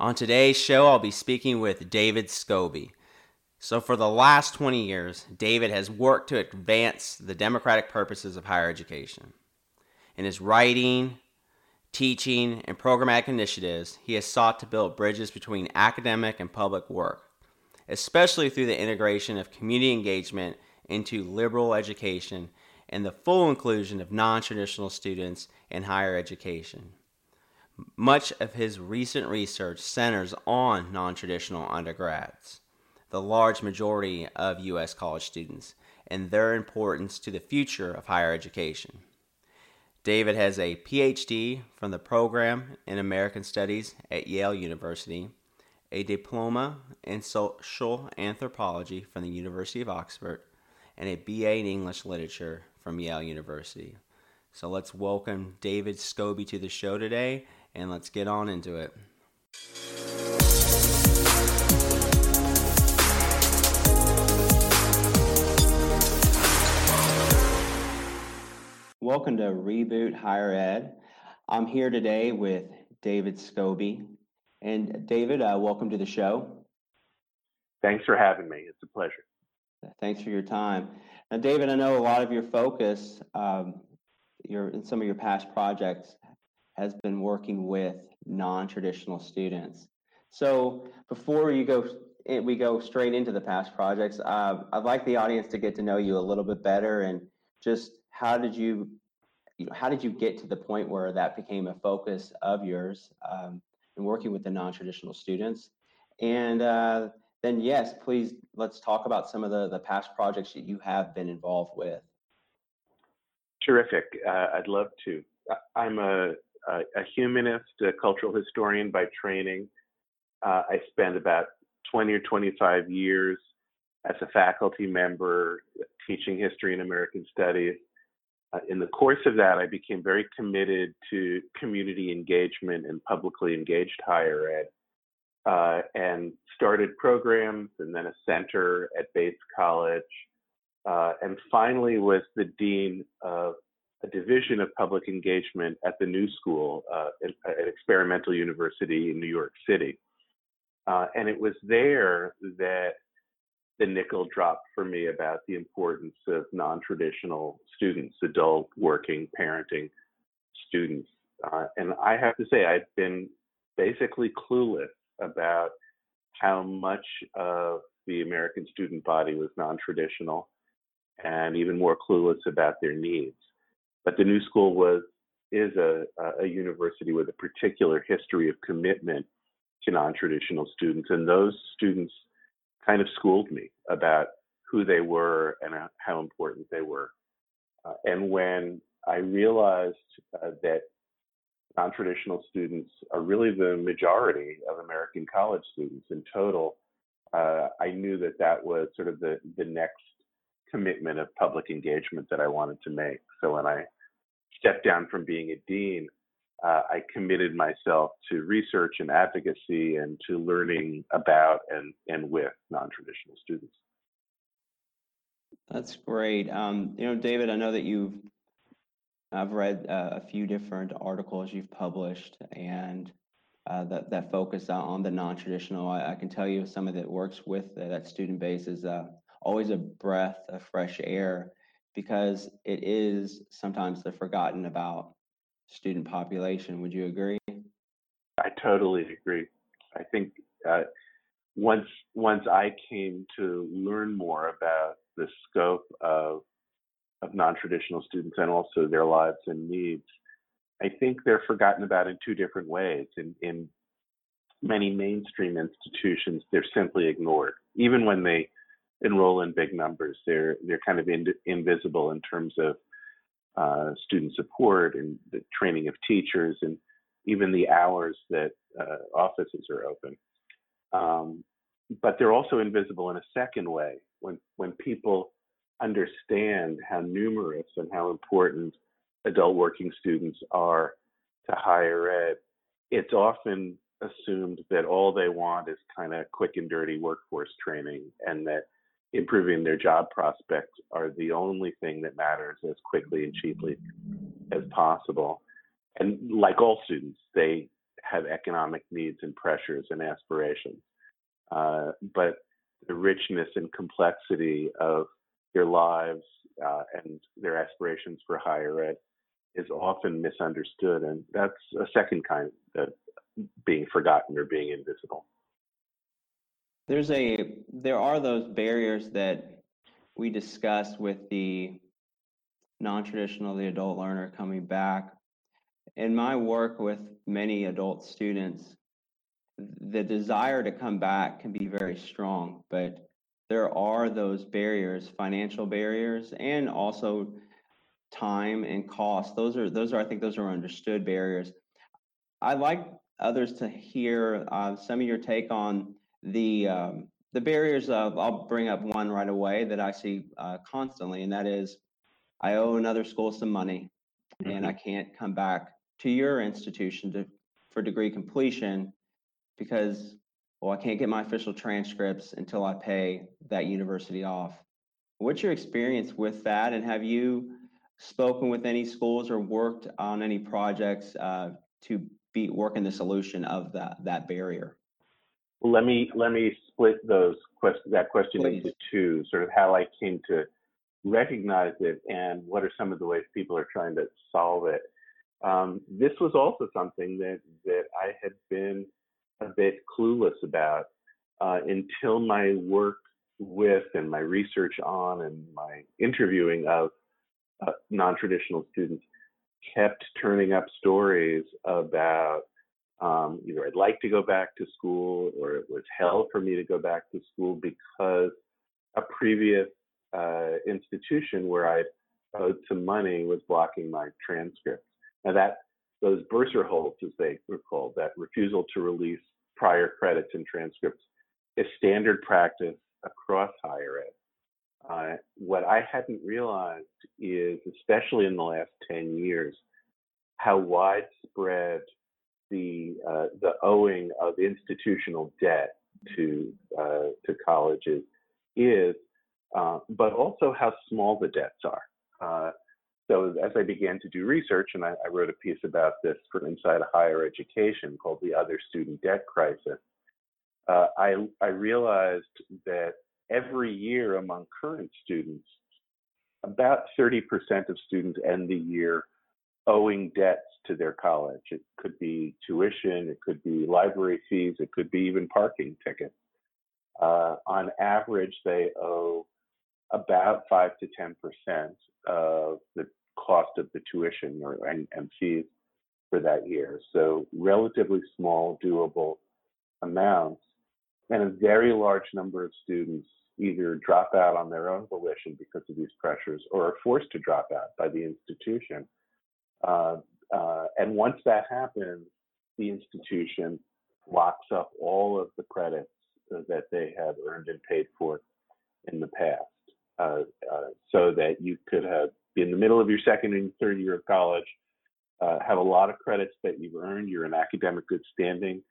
On today's show, I'll be speaking with David Scobey. So, for the last 20 years, David has worked to advance the democratic purposes of higher education. In his writing, teaching, and programmatic initiatives, he has sought to build bridges between academic and public work, especially through the integration of community engagement into liberal education and the full inclusion of non traditional students in higher education. Much of his recent research centers on non traditional undergrads, the large majority of U.S. college students, and their importance to the future of higher education. David has a PhD from the program in American Studies at Yale University, a diploma in social anthropology from the University of Oxford, and a BA in English literature from Yale University. So let's welcome David Scobey to the show today and let's get on into it. Welcome to Reboot Higher Ed. I'm here today with David Scobey. And David, uh, welcome to the show. Thanks for having me. It's a pleasure. Thanks for your time. Now, David, I know a lot of your focus, um, your in some of your past projects, has been working with non-traditional students. So before you go, eh, we go straight into the past projects. Uh, I'd like the audience to get to know you a little bit better, and just how did you, you know, how did you get to the point where that became a focus of yours um, in working with the non-traditional students? And uh, then, yes, please let's talk about some of the the past projects that you have been involved with. Terrific. Uh, I'd love to. I'm a a, a humanist, a cultural historian by training. Uh, I spent about 20 or 25 years as a faculty member teaching history and American studies. Uh, in the course of that, I became very committed to community engagement and publicly engaged higher ed, uh, and started programs and then a center at Bates College, uh, and finally was the dean of a division of public engagement at the New School, uh, at, Experimental University in New York City. Uh, and it was there that the nickel dropped for me about the importance of non traditional students, adult, working, parenting students. Uh, and I have to say, I've been basically clueless about how much of the American student body was non traditional and even more clueless about their needs. But the New School was is a, a university with a particular history of commitment to non-traditional students, and those students kind of schooled me about who they were and how important they were. Uh, and when I realized uh, that non-traditional students are really the majority of American college students in total, uh, I knew that that was sort of the the next commitment of public engagement that I wanted to make. So when I stepped down from being a dean, uh, I committed myself to research and advocacy and to learning about and, and with non-traditional students. That's great. Um, you know, David, I know that you've I've read uh, a few different articles you've published and uh, that that focus on the non-traditional. I, I, can tell you some of that works with that student base is uh, always a breath of fresh air because it is sometimes the forgotten about student population. Would you agree? I totally agree. I think uh, once once I came to learn more about the scope of of non-traditional students and also their lives and needs, I think they're forgotten about in two different ways. In in many mainstream institutions, they're simply ignored, even when they enroll in big numbers. They're they're kind of in, invisible in terms of uh, student support and the training of teachers and even the hours that uh, offices are open. Um, but they're also invisible in a second way when when people understand how numerous and how important adult working students are to higher ed. It's often assumed that all they want is kind of quick and dirty workforce training and that improving their job prospects are the only thing that matters as quickly and cheaply as possible. And like all students, they have economic needs and pressures and aspirations. Uh, but the richness and complexity of their lives uh, and their aspirations for higher ed is often misunderstood, and that's a second kind of being forgotten or being invisible. There's a there are those barriers that we discussed with the non-traditional, the adult learner coming back. In my work with many adult students, the desire to come back can be very strong, but there are those barriers, financial barriers, and also time and cost. Those are those are I think those are understood barriers. I'd like others to hear uh, some of your take on the um, the barriers of. I'll bring up one right away that I see uh, constantly, and that is I owe another school some money, mm-hmm. and I mm-hmm. can't come back to your institution to for degree completion because well, I can't get my official transcripts until I pay that university off. What's your experience with that? And have you spoken with any schools or worked on any projects uh, to be working the solution of that that barrier? Well, let me let me split those quest- that question Please. into two. Sort of how I came to recognize it and what are some of the ways people are trying to solve it. Um, this was also something that that I had been a bit clueless about uh, until my work with and my research on and my interviewing of uh, non-traditional students kept turning up stories about um, either I'd like to go back to school or it was hell for me to go back to school because a previous uh, institution where I'd owed some money was blocking my transcripts. Now that those bursar holds, as they were called, that refusal to release prior credits and transcripts, is standard practice across higher ed. Uh, what I hadn't realized is, especially in the last 10 years, how widespread the uh, the owing of institutional debt to uh, to colleges is, uh, but also how small the debts are. Uh, so as I began to do research, and I, I, wrote a piece about this for Inside Higher Education called "The Other Student Debt Crisis," uh, I I realized that every year among current students, about 30% of students end the year owing debts to their college. It could be tuition, it could be library fees, it could be even parking tickets. Uh, on average, they owe about 5 to 10% of the cost of the tuition or, and, and fees for that year. So, relatively small, doable amounts. And a very large number of students either drop out on their own volition because of these pressures or are forced to drop out by the institution. Uh, uh, and once that happens, the institution locks up all of the credits that they have earned and paid for in the past. Uh, uh, so that you could have be in the middle of your second and third year of college, uh, have a lot of credits that you've earned, you're in academic good standing,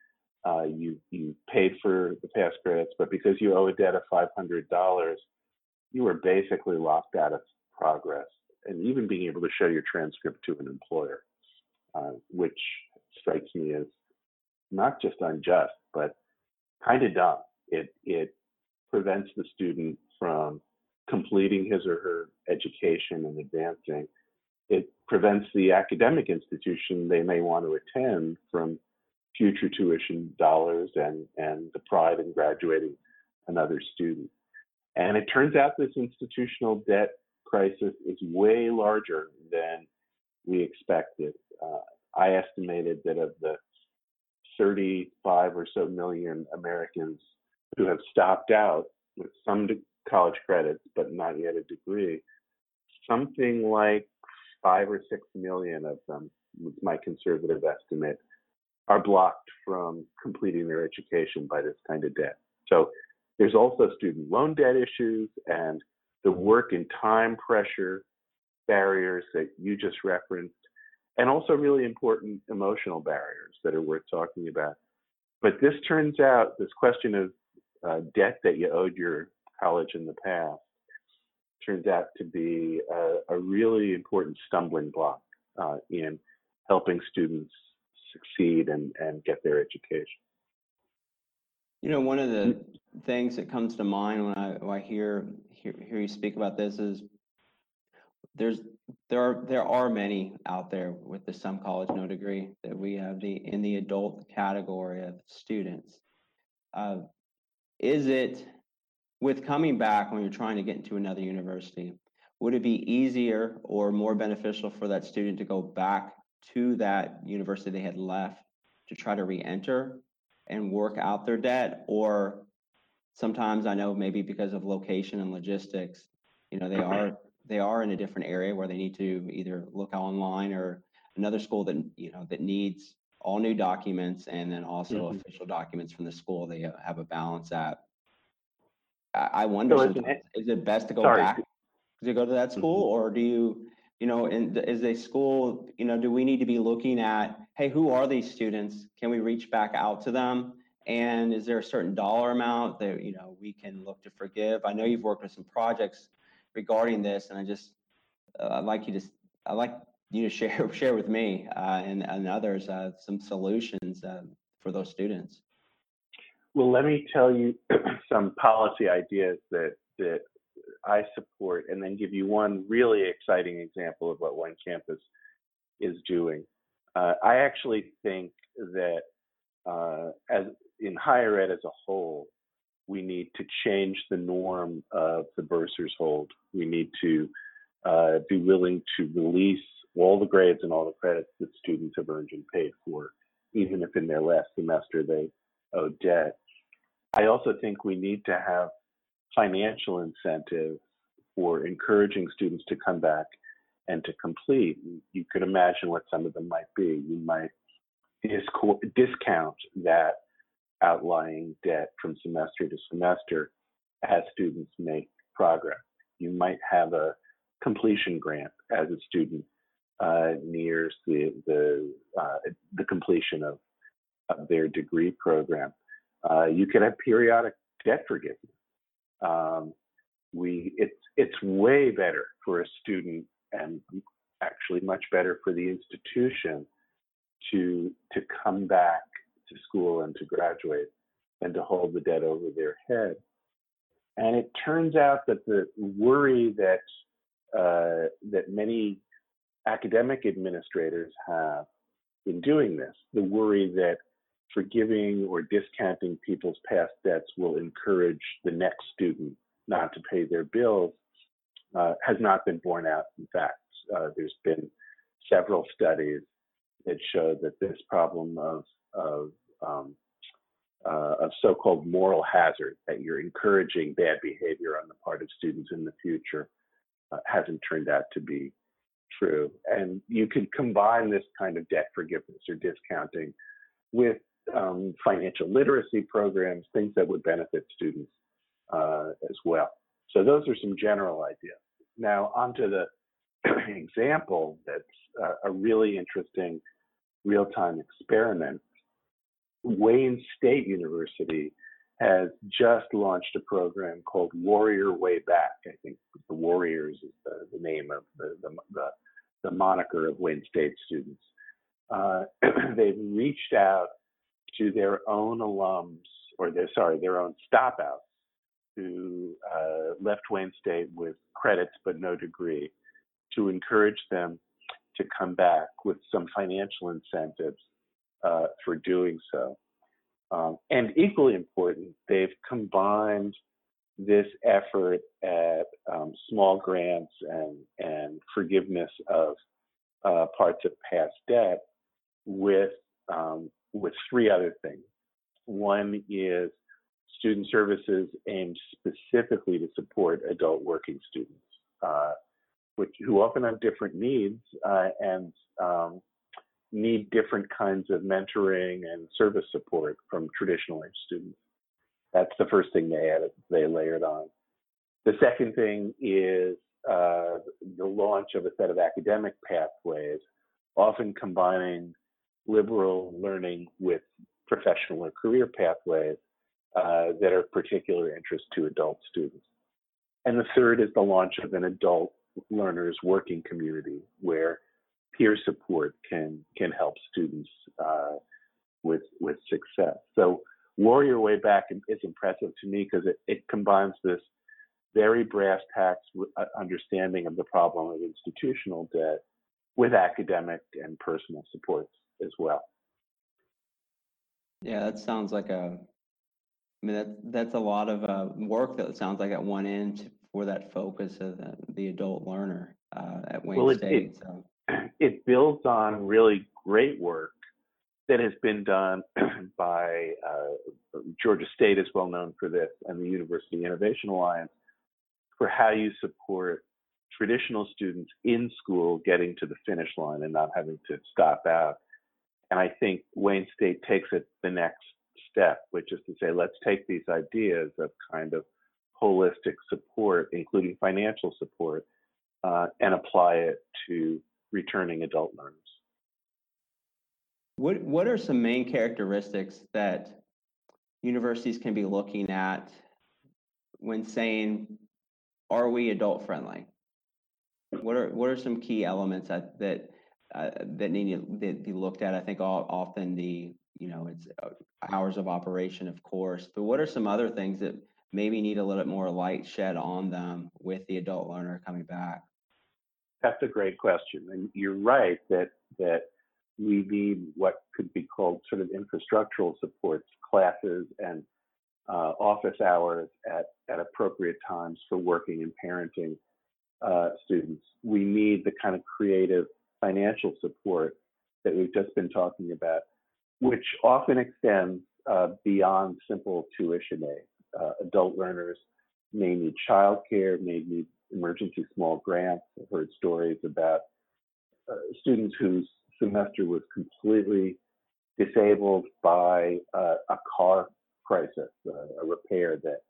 uh, you you paid for the past credits, but because you owe a debt of five hundred dollars, you are basically locked out of progress and even being able to show your transcript to an employer, uh, which strikes me as not just unjust, but kind of dumb. It it prevents the student from completing his or her education and advancing. It prevents the academic institution they may want to attend from future tuition dollars and, and the pride in graduating another student. And it turns out this institutional debt crisis is way larger than we expected. Uh, I estimated that of the 35 or so million Americans who have stopped out with some college credits but not yet a degree, something like five or six million of them, was my conservative estimate, are blocked from completing their education by this kind of debt. So there's also student loan debt issues and the work and time pressure barriers that you just referenced, and also really important emotional barriers that are worth talking about. But this turns out, this question of uh, debt that you owed your college in the past turns out to be a, a really important stumbling block uh, in helping students succeed and, and get their education. You know, one of the things that comes to mind when I, when I hear, hear hear you speak about this is there's there are there are many out there with the some college no degree that we have the in the adult category of students. Uh, is it with coming back when you're trying to get into another university? Would it be easier or more beneficial for that student to go back to that university they had left to try to re-enter and work out their debt, or sometimes I know maybe because of location and logistics, you know, they are they are in a different area where they need to either look online or another school that you know that needs all new documents and then also mm-hmm. official documents from the school they have a balance at. I, wonder, so is it best to go sorry. back to go to that school, mm-hmm. or do you, you know, in, is a school, you know, do we need to be looking at, hey, who are these students? Can we reach back out to them? And is there a certain dollar amount that you know we can look to forgive? I know you've worked with some projects regarding this, and I just uh, I'd like you to I'd like you to share share with me uh, and and others uh, some solutions uh, for those students. Well, let me tell you some policy ideas that that I support, and then give you one really exciting example of what One Campus is doing. Uh, I actually think that uh, as in higher ed as a whole, we need to change the norm of the bursar's hold. We need to uh, be willing to release all the grades and all the credits that students have earned and paid for, even if in their last semester they owe debt. I also think we need to have financial incentives for encouraging students to come back and to complete. You could imagine what some of them might be. You might discount that outlying debt from semester to semester as students make progress. You might have a completion grant as a student uh, nears the the uh, the completion of, of their degree program. Uh, you could have periodic debt forgiveness. Um, we it's it's way better for a student and actually much better for the institution to to come back to school and to graduate than to hold the debt over their head. And it turns out that the worry that uh, that many academic administrators have in doing this, the worry that forgiving or discounting people's past debts will encourage the next student not to pay their bills, uh, has not been borne out. In fact, uh, there's been several studies that show that this problem of of um, uh, of so-called moral hazard, that you're encouraging bad behavior on the part of students in the future, uh, hasn't turned out to be true. And you could combine this kind of debt forgiveness or discounting with um, financial literacy programs, things that would benefit students uh, as well. So those are some general ideas. Now onto the example that's uh, a really interesting real-time experiment Wayne State University has just launched a program called Warrior Way Back. I think the Warriors is the, the name of the, the, the, the, moniker of Wayne State students. Uh, they've reached out to their own alums, or their, sorry, their own stopouts who uh, left Wayne State with credits but no degree to encourage them to come back with some financial incentives uh, for doing so. Um, and equally important, they've combined this effort at um, small grants and, and forgiveness of uh, parts of past debt with um, with three other things. One is student services aimed specifically to support adult working students, uh, which who often have different needs uh, and um, need different kinds of mentoring and service support from traditional age students. That's the first thing they added, they layered on. The second thing is uh, the launch of a set of academic pathways, often combining liberal learning with professional or career pathways uh, that are of particular interest to adult students. And the third is the launch of an adult learners working community where peer support can can help students uh, with with success. So Warrior Way Back is impressive to me because it, it combines this very brass tacks uh, understanding of the problem of institutional debt with academic and personal supports as well. Yeah, that sounds like a. I mean, that that's a lot of uh, work that sounds like at one end for that focus of the, the adult learner uh, at Wayne well, it, State. It, so. it builds on really great work that has been done by uh, Georgia State is well known for this, and the University Innovation Alliance for how you support traditional students in school getting to the finish line and not having to stop out. And I think Wayne State takes it the next step, which is to say, let's take these ideas of kind of holistic support, including financial support, uh, and apply it to returning adult learners. What What are some main characteristics that universities can be looking at when saying, "Are we adult friendly?" What are What are some key elements that that uh, that need to be looked at? I think all, often the you know it's uh, hours of operation, of course, but what are some other things that maybe need a little bit more light shed on them with the adult learner coming back? That's a great question, and you're right that that we need what could be called sort of infrastructural supports, classes and uh, office hours at, at appropriate times for working and parenting uh, students. We need the kind of creative financial support that we've just been talking about, which often extends uh, beyond simple tuition aid. Uh, adult learners may need childcare, may need emergency small grants. I've heard stories about uh, students whose semester was completely disabled by uh, a car crisis, uh, a repair that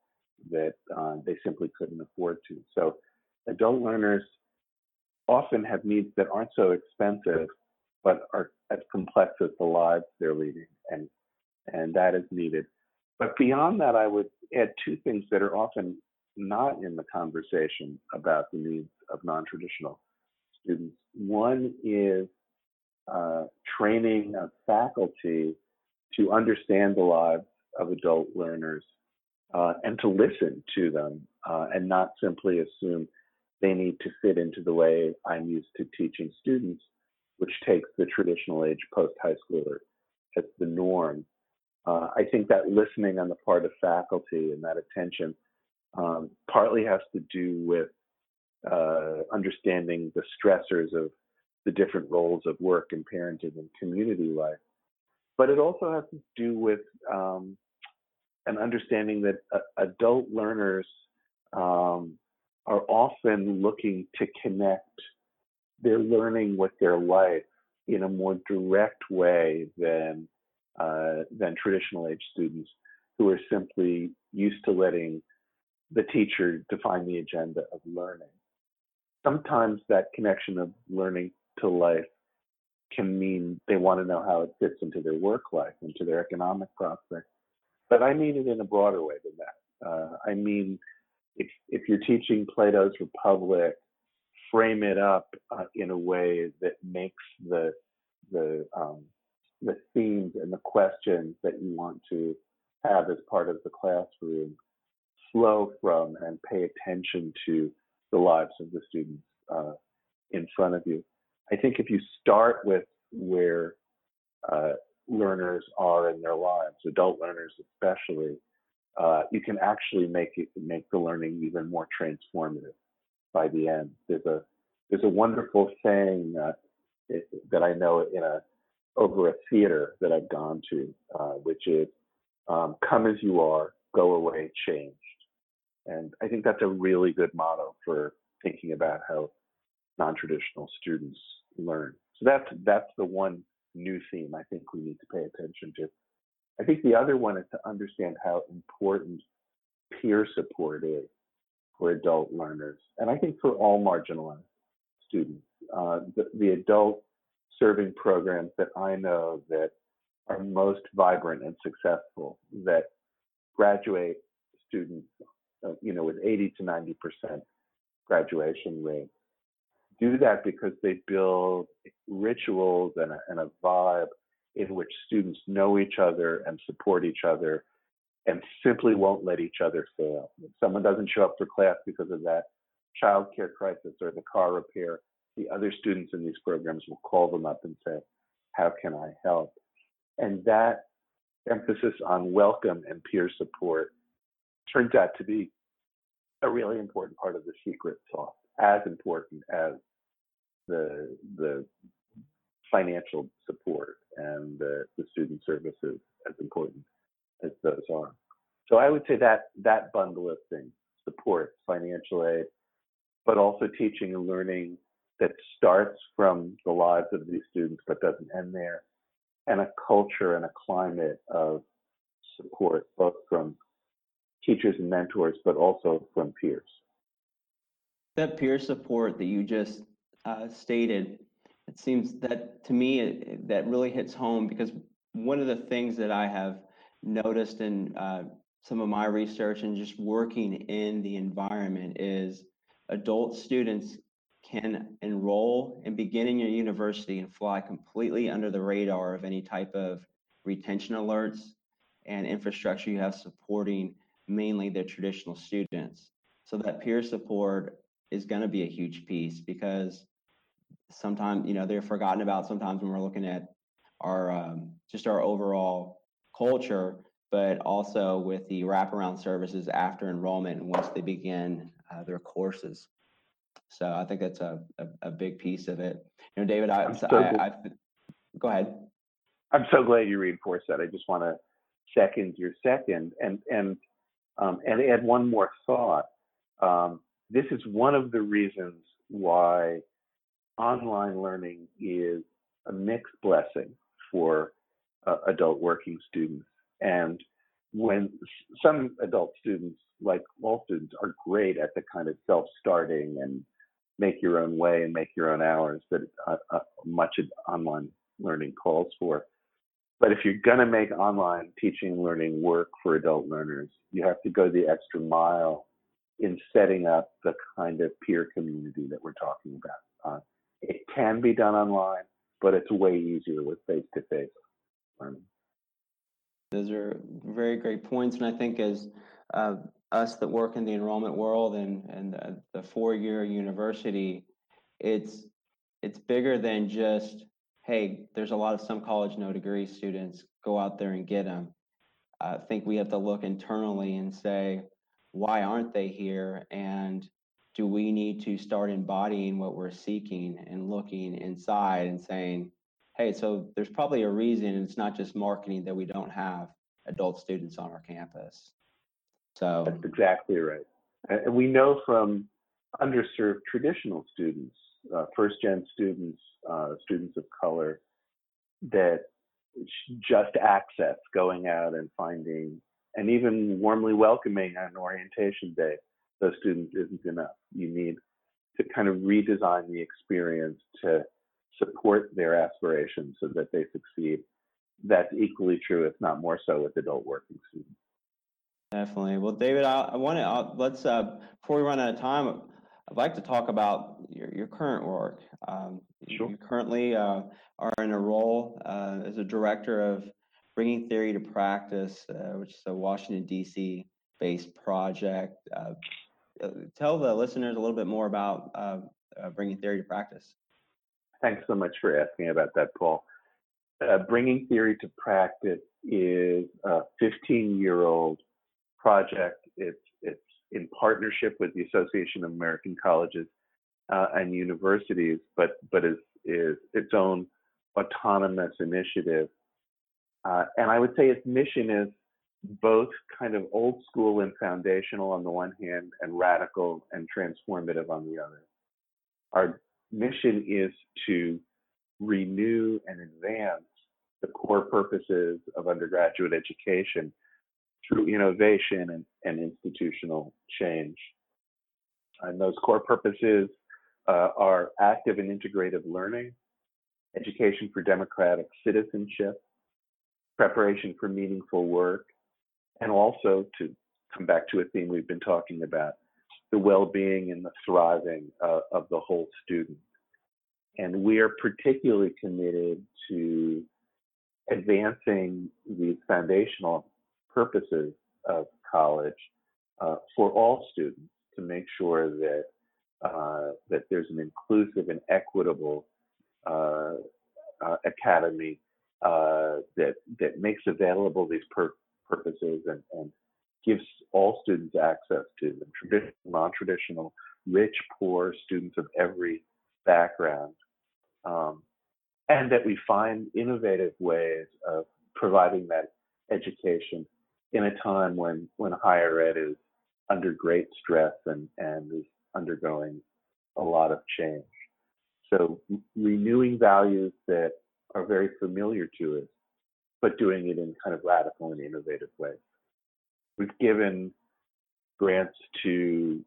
that uh, they simply couldn't afford to. So, adult learners often have needs that aren't so expensive, but are as complex as the lives they're leading, and and that is needed. But beyond that, I would add two things that are often not in the conversation about the needs of non-traditional students. One is uh, training of faculty to understand the lives of adult learners uh, and to listen to them uh, and not simply assume they need to fit into the way I'm used to teaching students, which takes the traditional age post high schooler as the norm. Uh, I think that listening on the part of faculty and that attention um, partly has to do with uh, understanding the stressors of the different roles of work and parenting and community life. But it also has to do with um, an understanding that uh, adult learners um, are often looking to connect their learning with their life in a more direct way than uh, than traditional age students who are simply used to letting the teacher define the agenda of learning. Sometimes that connection of learning to life can mean they want to know how it fits into their work life, into their economic prospects. But I mean it in a broader way than that. Uh, I mean, if if you're teaching Plato's Republic, frame it up uh, in a way that makes the the um, the themes and the questions that you want to have as part of the classroom flow from and pay attention to the lives of the students uh, in front of you. I think if you start with where uh, learners are in their lives, adult learners especially, uh, you can actually make it make the learning even more transformative by the end. There's a there's a wonderful saying uh, that I know in a over a theater that I've gone to, uh, which is um, "Come as you are, go away changed," and I think that's a really good motto for thinking about how non-traditional students learn. So that's that's the one new theme I think we need to pay attention to. I think the other one is to understand how important peer support is for adult learners, and I think for all marginalized students. Uh, the, the adult serving programs that I know that are most vibrant and successful that graduate students, uh, you know, with 80 to 90 percent graduation rate do that because they build rituals and a, and a vibe in which students know each other and support each other and simply won't let each other fail. If someone doesn't show up for class because of that childcare crisis or the car repair, the other students in these programs will call them up and say, How can I help? And that emphasis on welcome and peer support turns out to be a really important part of the secret sauce, as important as the the financial support and the, the student services as important as those are. So I would say that that bundle of things, support, financial aid, but also teaching and learning that starts from the lives of these students but doesn't end there, and a culture and a climate of support, both from teachers and mentors, but also from peers. That peer support that you just uh, stated, it seems that to me it, that really hits home because one of the things that I have noticed in uh, some of my research and just working in the environment is adult students can enroll and begin in your university and fly completely under the radar of any type of retention alerts and infrastructure you have supporting mainly the traditional students. So that peer support is going to be a huge piece because sometimes you know they're forgotten about sometimes when we're looking at our um, just our overall culture, but also with the wraparound services after enrollment and once they begin uh, their courses. So I think that's a, a, a, big piece of it. You know, David, I, so I, I, go ahead. I'm so glad you reinforced that. I just want to second your second and and um, and add one more thought. Um, this is one of the reasons why online learning is a mixed blessing for uh, adult working students. And when some adult students, like all students, are great at the kind of self-starting and make your own way and make your own hours that uh, uh, much of online learning calls for. But if you're going to make online teaching and learning work for adult learners, you have to go the extra mile in setting up the kind of peer community that we're talking about. Uh, it can be done online, but it's way easier with face-to-face learning. Those are very great points, and I think as uh, us that work in the enrollment world and and the, the four-year university, it's it's bigger than just hey, there's a lot of some college no degree students go out there and get them. I think we have to look internally and say, why aren't they here? And do we need to start embodying what we're seeking and looking inside and saying, hey, so there's probably a reason it's not just marketing that we don't have adult students on our campus. So that's exactly right. And we know from underserved traditional students, uh, first gen students, uh, students of color, that just access going out and finding and even warmly welcoming on orientation day those students isn't enough. You need to kind of redesign the experience to support their aspirations so that they succeed. That's equally true, if not more so, with adult working students. Definitely. Well, David, I, I want to let's uh, before we run out of time, I'd like to talk about your, your current work. Um, sure. You currently uh, are in a role uh, as a director of Bringing Theory to Practice, uh, which is a Washington D.C. based project. Uh, tell the listeners a little bit more about uh, uh, bringing theory to practice. Thanks so much for asking about that, Paul. Uh, bringing theory to practice is a 15-year-old project. It's it's in partnership with the Association of American Colleges uh, and Universities, but but is is its own autonomous initiative. Uh, and I would say its mission is both kind of old school and foundational on the one hand, and radical and transformative on the other. Our mission is to renew and advance the core purposes of undergraduate education through innovation and, and institutional change. And those core purposes uh, are active and integrative learning, education for democratic citizenship, preparation for meaningful work, and also to come back to a theme we've been talking about the well-being and the thriving uh, of the whole student. And we are particularly committed to advancing these foundational purposes of college uh, for all students to make sure that uh, that there's an inclusive and equitable uh, uh academy uh, that that makes available these pur- purposes and, and gives all students access to traditional, non-traditional, rich, poor, students of every background, um, and that we find innovative ways of providing that education in a time when when higher ed is under great stress and and is undergoing a lot of change. So renewing values that are very familiar to us, but doing it in kind of radical and innovative ways. We've given grants to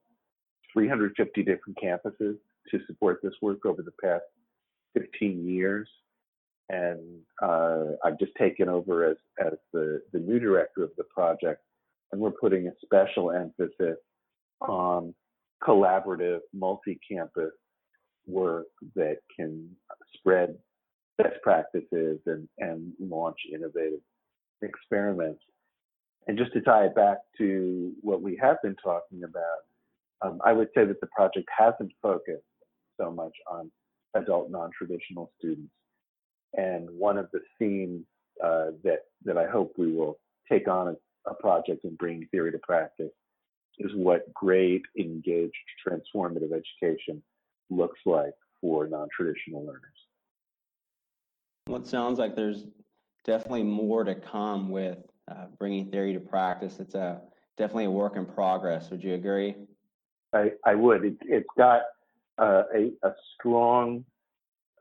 350 different campuses to support this work over the past 15 years. And uh, I've just taken over as, as the, the new director of the project, and we're putting a special emphasis on collaborative, multi campus work that can spread best practices and, and launch innovative experiments. And just to tie it back to what we have been talking about, um, I would say that the project hasn't focused so much on adult non-traditional students. And one of the themes uh, that that I hope we will take on a, a project and bring theory to practice is what great, engaged, transformative education looks like for non-traditional learners. Well, it sounds like there's definitely more to come with uh, bringing theory to practice. It's a definitely a work in progress. Would you agree? I, I would. It, has got uh, a, a, strong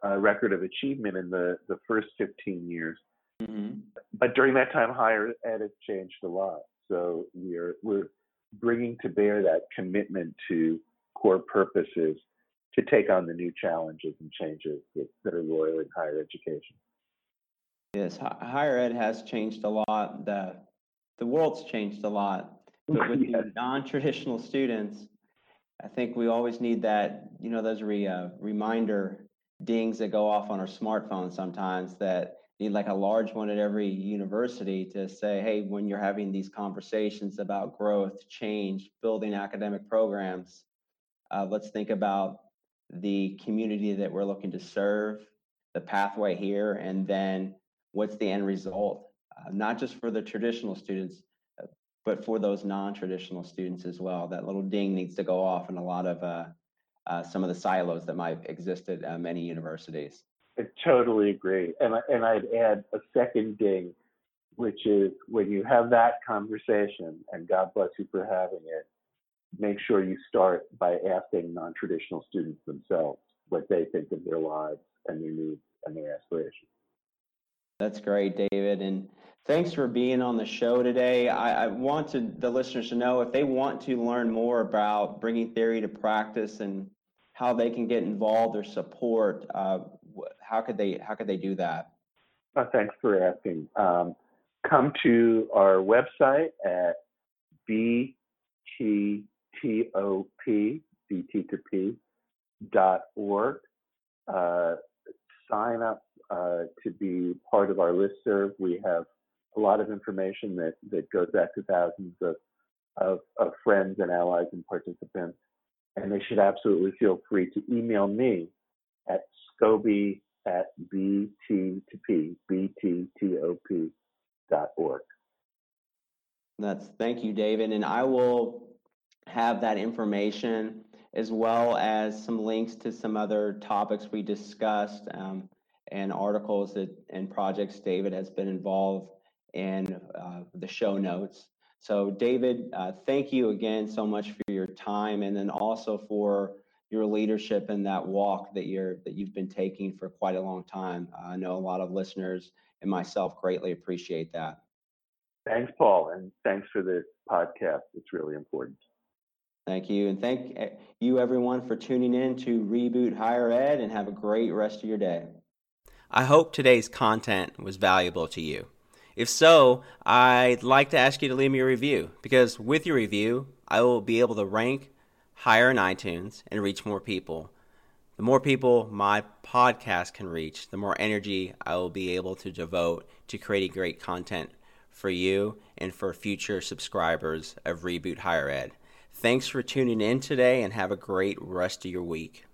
uh, record of achievement in the, the first 15 years. Mm-hmm. But during that time, higher ed has changed a lot. So we're we're bringing to bear that commitment to core purposes to take on the new challenges and changes that, are royal in higher education. Yes, higher ed has changed a lot. The the world's changed a lot. But with yes. the non-traditional students, I think we always need that, you know, those re, uh, reminder dings that go off on our smartphones sometimes that need like a large one at every university to say, hey, when you're having these conversations about growth, change, building academic programs, uh, let's think about the community that we're looking to serve, the pathway here, and then what's the end result, uh, not just for the traditional students, uh, but for those non-traditional students as well. That little ding needs to go off in a lot of uh, uh some of the silos that might exist at uh, many universities. I totally agree, and and I'd add a second ding, which is when you have that conversation, and God bless you for having it make sure you start by asking non-traditional students themselves what they think of their lives and their needs and their aspirations. That's great, David. And thanks for being on the show today. I, I want to, the listeners to know if they want to learn more about bringing theory to practice and how they can get involved or support, uh, how could they how could they do that? Oh, thanks for asking. Um, come to our website at bt T-O-P, to P, dot org. Uh, sign up uh, to be part of our list serve. We have a lot of information that, that goes back to thousands of, of, of friends and allies and participants. And they should absolutely feel free to email me at scobey at bt to p, B-T-T-O-P dot org. That's thank you, David. And I will have that information as well as some links to some other topics we discussed um, and articles that and projects David has been involved in uh, the show notes. So David, uh, thank you again so much for your time and then also for your leadership in that walk that you're that you've been taking for quite a long time. I know a lot of listeners and myself greatly appreciate that. Thanks, Paul, and thanks for the podcast. It's really important. Thank you. And thank eh, you, everyone, for tuning in to Reboot Higher Ed and have a great rest of your day. I hope today's content was valuable to you. If so, I'd like to ask you to leave me a review because with your review, I will be able to rank higher in iTunes and reach more people. The more people my podcast can reach, the more energy I will be able to devote to creating great content for you and for future subscribers of Reboot Higher Ed. Thanks for tuning in today and have a great rest of your week.